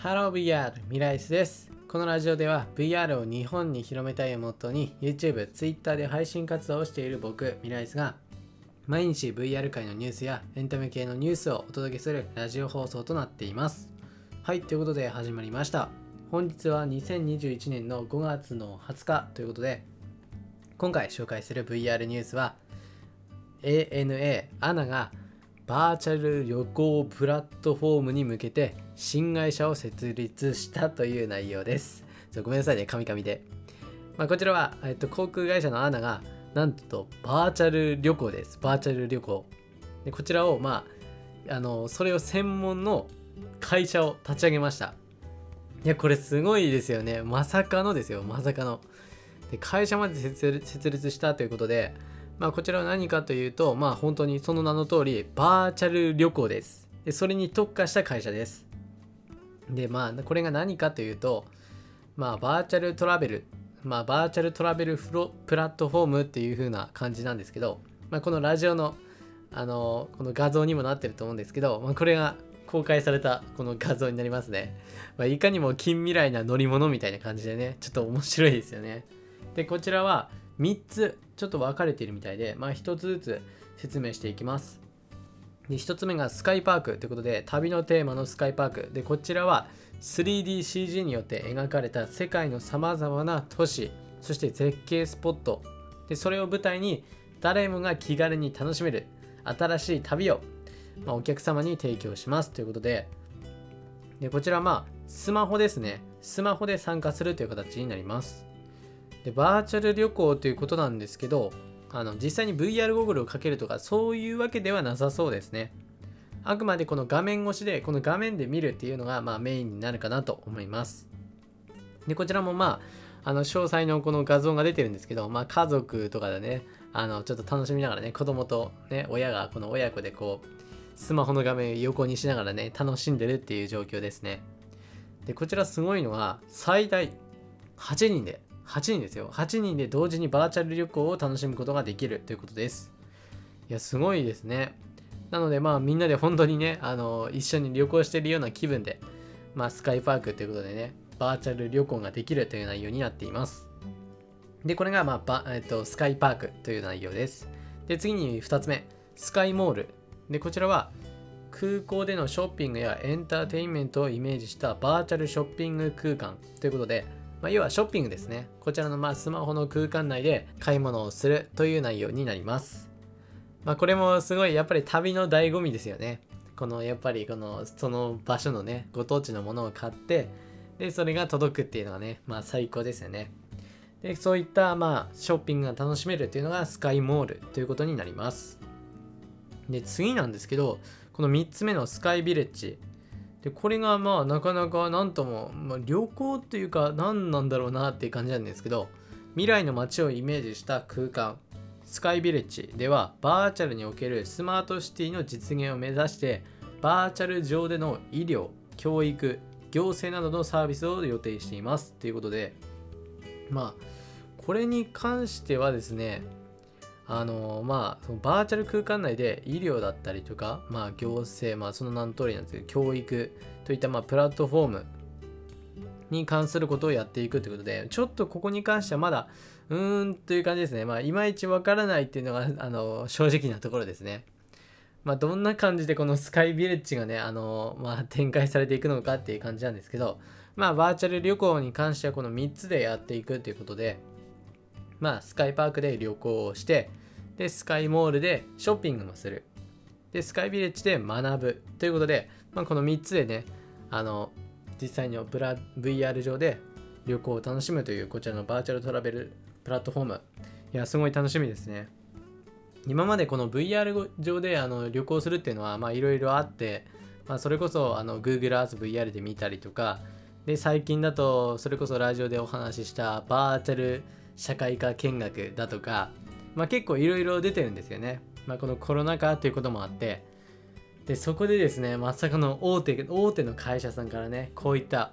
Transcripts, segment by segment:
Hello VR ミライスです。このラジオでは VR を日本に広めたいをモットーに YouTube、Twitter で配信活動をしている僕ミライスが毎日 VR 界のニュースやエンタメ系のニュースをお届けするラジオ放送となっています。はいということで始まりました。本日は2021年の5月の20日ということで今回紹介する VR ニュースは ANA アナがバーチャル旅行プラットフォームに向けて新会社を設立したという内容です。ごめんなさいね、カミカミで。まあ、こちらは、えっと、航空会社のアナが、なんとバーチャル旅行です。バーチャル旅行。でこちらを、まあ、あの、それを専門の会社を立ち上げました。いや、これすごいですよね。まさかのですよ、まさかの。で会社まで設立したということで、まあ、こちらは何かというと、まあ、本当にその名の通り、バーチャル旅行です。でそれに特化した会社です。で、まあ、これが何かというと、まあ、バーチャルトラベル、まあ、バーチャルトラベルフロプラットフォームっていう風な感じなんですけど、まあ、このラジオの、あの、この画像にもなってると思うんですけど、まあ、これが公開されたこの画像になりますね。まあ、いかにも近未来な乗り物みたいな感じでね、ちょっと面白いですよね。で、こちらは3つちょっと分かれているみたいで、まあ、1つずつ説明していきます。で1つ目がスカイパークということで旅のテーマのスカイパーク。でこちらは 3DCG によって描かれた世界のさまざまな都市そして絶景スポット。でそれを舞台に誰もが気軽に楽しめる新しい旅を、まあ、お客様に提供します。ということででこちらまあスマホですね。スマホで参加するという形になります。でバーチャル旅行ということなんですけどあの実際に VR ゴーグルをかけるとかそういうわけではなさそうですね。あくまでこの画面越しでこの画面で見るっていうのがまあメインになるかなと思います。でこちらもまああの詳細のこの画像が出てるんですけど、まあ、家族とかでねあのちょっと楽しみながらね子供とね親がこの親子でこうスマホの画面を横にしながらね楽しんでるっていう状況ですね。でこちらすごいのは最大8人で8人ですよ。8人で同時にバーチャル旅行を楽しむことができるということです。いや、すごいですね。なので、まあ、みんなで本当にね、あの、一緒に旅行してるような気分で、まあ、スカイパークということでね、バーチャル旅行ができるという内容になっています。で、これが、まあ、えっと、スカイパークという内容です。で、次に2つ目、スカイモール。で、こちらは、空港でのショッピングやエンターテインメントをイメージしたバーチャルショッピング空間ということで、まあ、要はショッピングですね。こちらのまあスマホの空間内で買い物をするという内容になります。まあ、これもすごいやっぱり旅の醍醐味ですよね。このやっぱりこのその場所のね、ご当地のものを買って、で、それが届くっていうのがね、まあ最高ですよね。で、そういったまあショッピングが楽しめるっていうのがスカイモールということになります。で、次なんですけど、この3つ目のスカイビレッジ。でこれがまあなかなかなんとも、まあ、旅行っていうか何なんだろうなっていう感じなんですけど未来の街をイメージした空間スカイビレッジではバーチャルにおけるスマートシティの実現を目指してバーチャル上での医療教育行政などのサービスを予定していますということでまあこれに関してはですねあのまあ、そのバーチャル空間内で医療だったりとか、まあ、行政、まあ、その名の通りなんですけど、教育といったまあプラットフォームに関することをやっていくということで、ちょっとここに関してはまだ、うーんという感じですね。まあ、いまいちわからないっていうのが、あの、正直なところですね。まあ、どんな感じでこのスカイビレッジがね、あの、まあ、展開されていくのかっていう感じなんですけど、まあ、バーチャル旅行に関してはこの3つでやっていくということで、まあ、スカイパークで旅行をして、で、スカイモールでショッピングもする。で、スカイビレッジで学ぶ。ということで、まあ、この3つでね、あの、実際のブラ VR 上で旅行を楽しむというこちらのバーチャルトラベルプラットフォーム。いや、すごい楽しみですね。今までこの VR 上であの旅行するっていうのは、まあ、いろいろあって、まあ、それこそあの Google Earth VR で見たりとか、で、最近だと、それこそラジオでお話ししたバーチャル社会科見学だとか、まあ、結構いろいろ出てるんですよね。まあ、このコロナ禍ということもあって、で、そこでですね、まさかの大手、大手の会社さんからね、こういった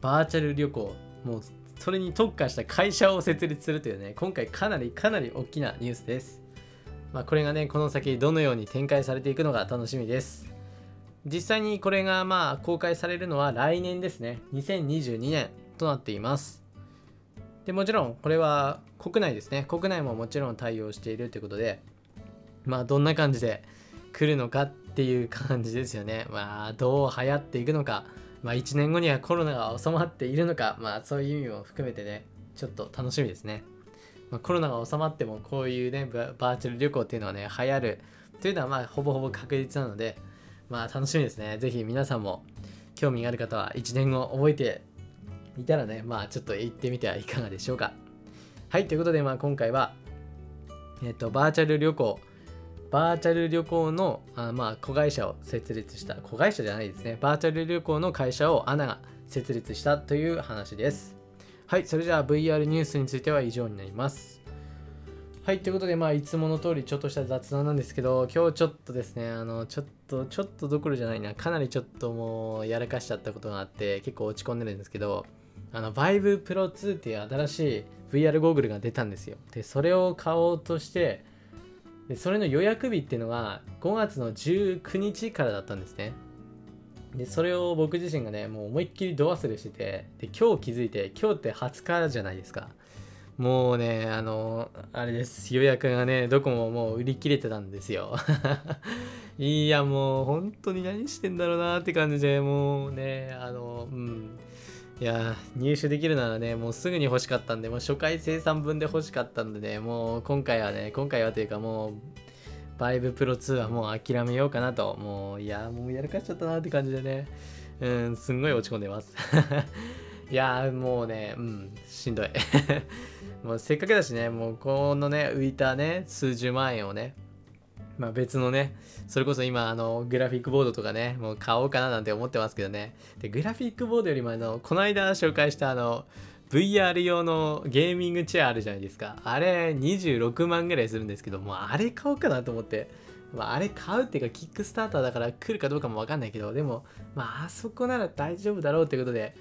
バーチャル旅行、もうそれに特化した会社を設立するというね、今回かなりかなり大きなニュースです。まあ、これがね、この先どのように展開されていくのか楽しみです。実際にこれがまあ公開されるのは来年ですね。2022年となっています。で、もちろんこれは国内ですね。国内ももちろん対応しているということで、まあどんな感じで来るのかっていう感じですよね。まあどう流行っていくのか、まあ1年後にはコロナが収まっているのか、まあそういう意味も含めてね、ちょっと楽しみですね。まあ、コロナが収まってもこういうねバーチャル旅行っていうのはね流行るというのはまあほぼほぼ確実なのでまあ楽しみですね是非皆さんも興味がある方は1年後覚えていたらねまあちょっと行ってみてはいかがでしょうか。はいということでまあ今回はえっ、とバーチャル旅行バーチャル旅行のあまあ子会社を設立した子会社じゃないですね。バーチャル旅行の会社をアナが設立したという話です。はい、それじゃあ VR ニュースについては以上になります。はい、ということで、まあ、いつもの通りちょっとした雑談なんですけど、今日ちょっとですね、あの、ちょっと、ちょっとどころじゃないな、かなりちょっともうやらかしちゃったことがあって、結構落ち込んでるんですけど、あの、Vive Pro 2っていう新しい VR ゴーグルが出たんですよ。で、それを買おうとして、でそれの予約日っていうのが5月の19日からだったんですね。でそれを僕自身がねもう思いっきり度忘れしててで今日気づいて今日って20日じゃないですかもうねあのあれです予約がねどこももう売り切れてたんですよ いやもう本当に何してんだろうなって感じでもうねあのうんいや入手できるならねもうすぐに欲しかったんでもう初回生産分で欲しかったんでねもう今回はね今回はというかもうバイブプロ2はもう諦めようかなと、もう、いや、もうやらかしちゃったなって感じでね、うん、すんごい落ち込んでます。いや、もうね、うん、しんどい。もうせっかくだしね、もうこのね、浮いたね、数十万円をね、まあ別のね、それこそ今、あの、グラフィックボードとかね、もう買おうかななんて思ってますけどね。で、グラフィックボードよりも、あの、この間紹介したあの、VR 用のゲーミングチェアあるじゃないですか。あれ26万ぐらいするんですけど、もうあれ買おうかなと思って。まあ、あれ買うっていうか、キックスターターだから来るかどうかもわかんないけど、でも、まあ、あそこなら大丈夫だろうってことで、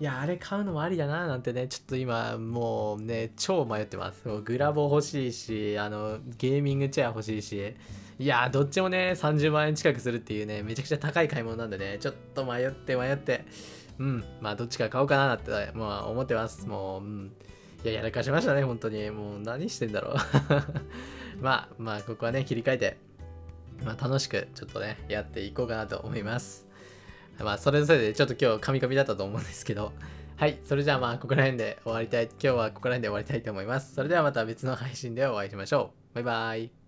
いや、あれ買うのもありだななんてね、ちょっと今、もうね、超迷ってます。もうグラボ欲しいし、あの、ゲーミングチェア欲しいし、いや、どっちもね、30万円近くするっていうね、めちゃくちゃ高い買い物なんでね、ちょっと迷って迷って、うん、まあどっちか買おうかなって、まあ、思ってます。もう、うん。いや、やらかしましたね、本当に。もう何してんだろう。まあ、まあ、ここはね、切り替えて、まあ楽しくちょっとね、やっていこうかなと思います。まあ、それのせいでちょっと今日、カミカミだったと思うんですけど、はい、それじゃあまあ、ここら辺で終わりたい、今日はここら辺で終わりたいと思います。それではまた別の配信でお会いしましょう。バイバイ。